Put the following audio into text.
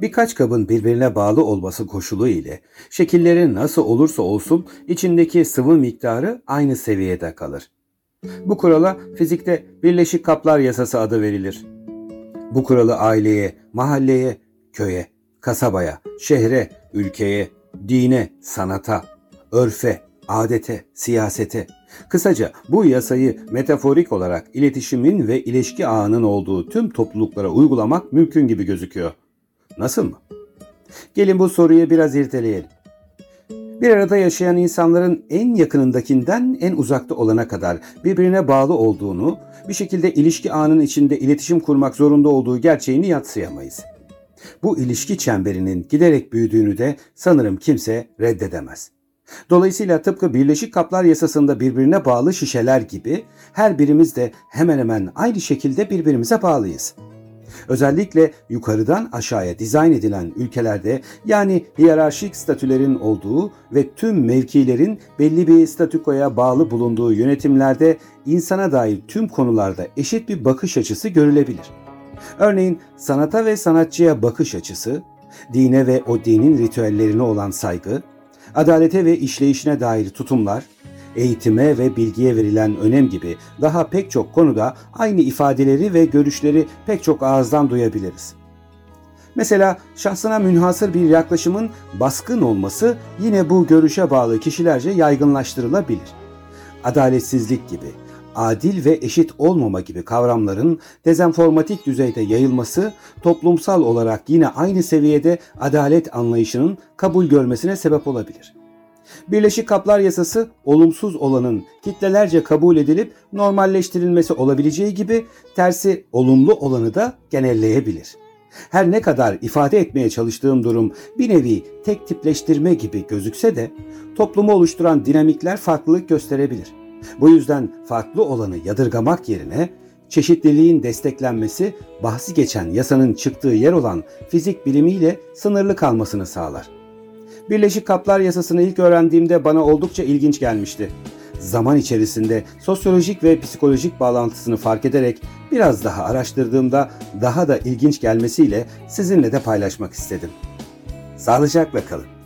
Birkaç kabın birbirine bağlı olması koşulu ile şekilleri nasıl olursa olsun içindeki sıvı miktarı aynı seviyede kalır. Bu kurala fizikte birleşik kaplar yasası adı verilir. Bu kuralı aileye, mahalleye, köye, kasabaya, şehre, ülkeye, dine, sanata, örfe, adete, siyasete, kısaca bu yasayı metaforik olarak iletişimin ve ilişki ağının olduğu tüm topluluklara uygulamak mümkün gibi gözüküyor. Nasıl mı? Gelin bu soruyu biraz irteleyelim. Bir arada yaşayan insanların en yakınındakinden en uzakta olana kadar birbirine bağlı olduğunu, bir şekilde ilişki ağının içinde iletişim kurmak zorunda olduğu gerçeğini yatsıyamayız. Bu ilişki çemberinin giderek büyüdüğünü de sanırım kimse reddedemez. Dolayısıyla tıpkı Birleşik Kaplar Yasası'nda birbirine bağlı şişeler gibi her birimiz de hemen hemen aynı şekilde birbirimize bağlıyız. Özellikle yukarıdan aşağıya dizayn edilen ülkelerde yani hiyerarşik statülerin olduğu ve tüm mevkilerin belli bir statükoya bağlı bulunduğu yönetimlerde insana dair tüm konularda eşit bir bakış açısı görülebilir. Örneğin sanata ve sanatçıya bakış açısı, dine ve o dinin ritüellerine olan saygı, adalete ve işleyişine dair tutumlar, eğitime ve bilgiye verilen önem gibi daha pek çok konuda aynı ifadeleri ve görüşleri pek çok ağızdan duyabiliriz. Mesela şahsına münhasır bir yaklaşımın baskın olması yine bu görüşe bağlı kişilerce yaygınlaştırılabilir. Adaletsizlik gibi, adil ve eşit olmama gibi kavramların dezenformatik düzeyde yayılması toplumsal olarak yine aynı seviyede adalet anlayışının kabul görmesine sebep olabilir. Birleşik Kaplar Yasası olumsuz olanın kitlelerce kabul edilip normalleştirilmesi olabileceği gibi tersi olumlu olanı da genelleyebilir. Her ne kadar ifade etmeye çalıştığım durum bir nevi tek tipleştirme gibi gözükse de toplumu oluşturan dinamikler farklılık gösterebilir. Bu yüzden farklı olanı yadırgamak yerine çeşitliliğin desteklenmesi bahsi geçen yasanın çıktığı yer olan fizik bilimiyle sınırlı kalmasını sağlar. Birleşik Kaplar Yasası'nı ilk öğrendiğimde bana oldukça ilginç gelmişti. Zaman içerisinde sosyolojik ve psikolojik bağlantısını fark ederek biraz daha araştırdığımda daha da ilginç gelmesiyle sizinle de paylaşmak istedim. Sağlıcakla kalın.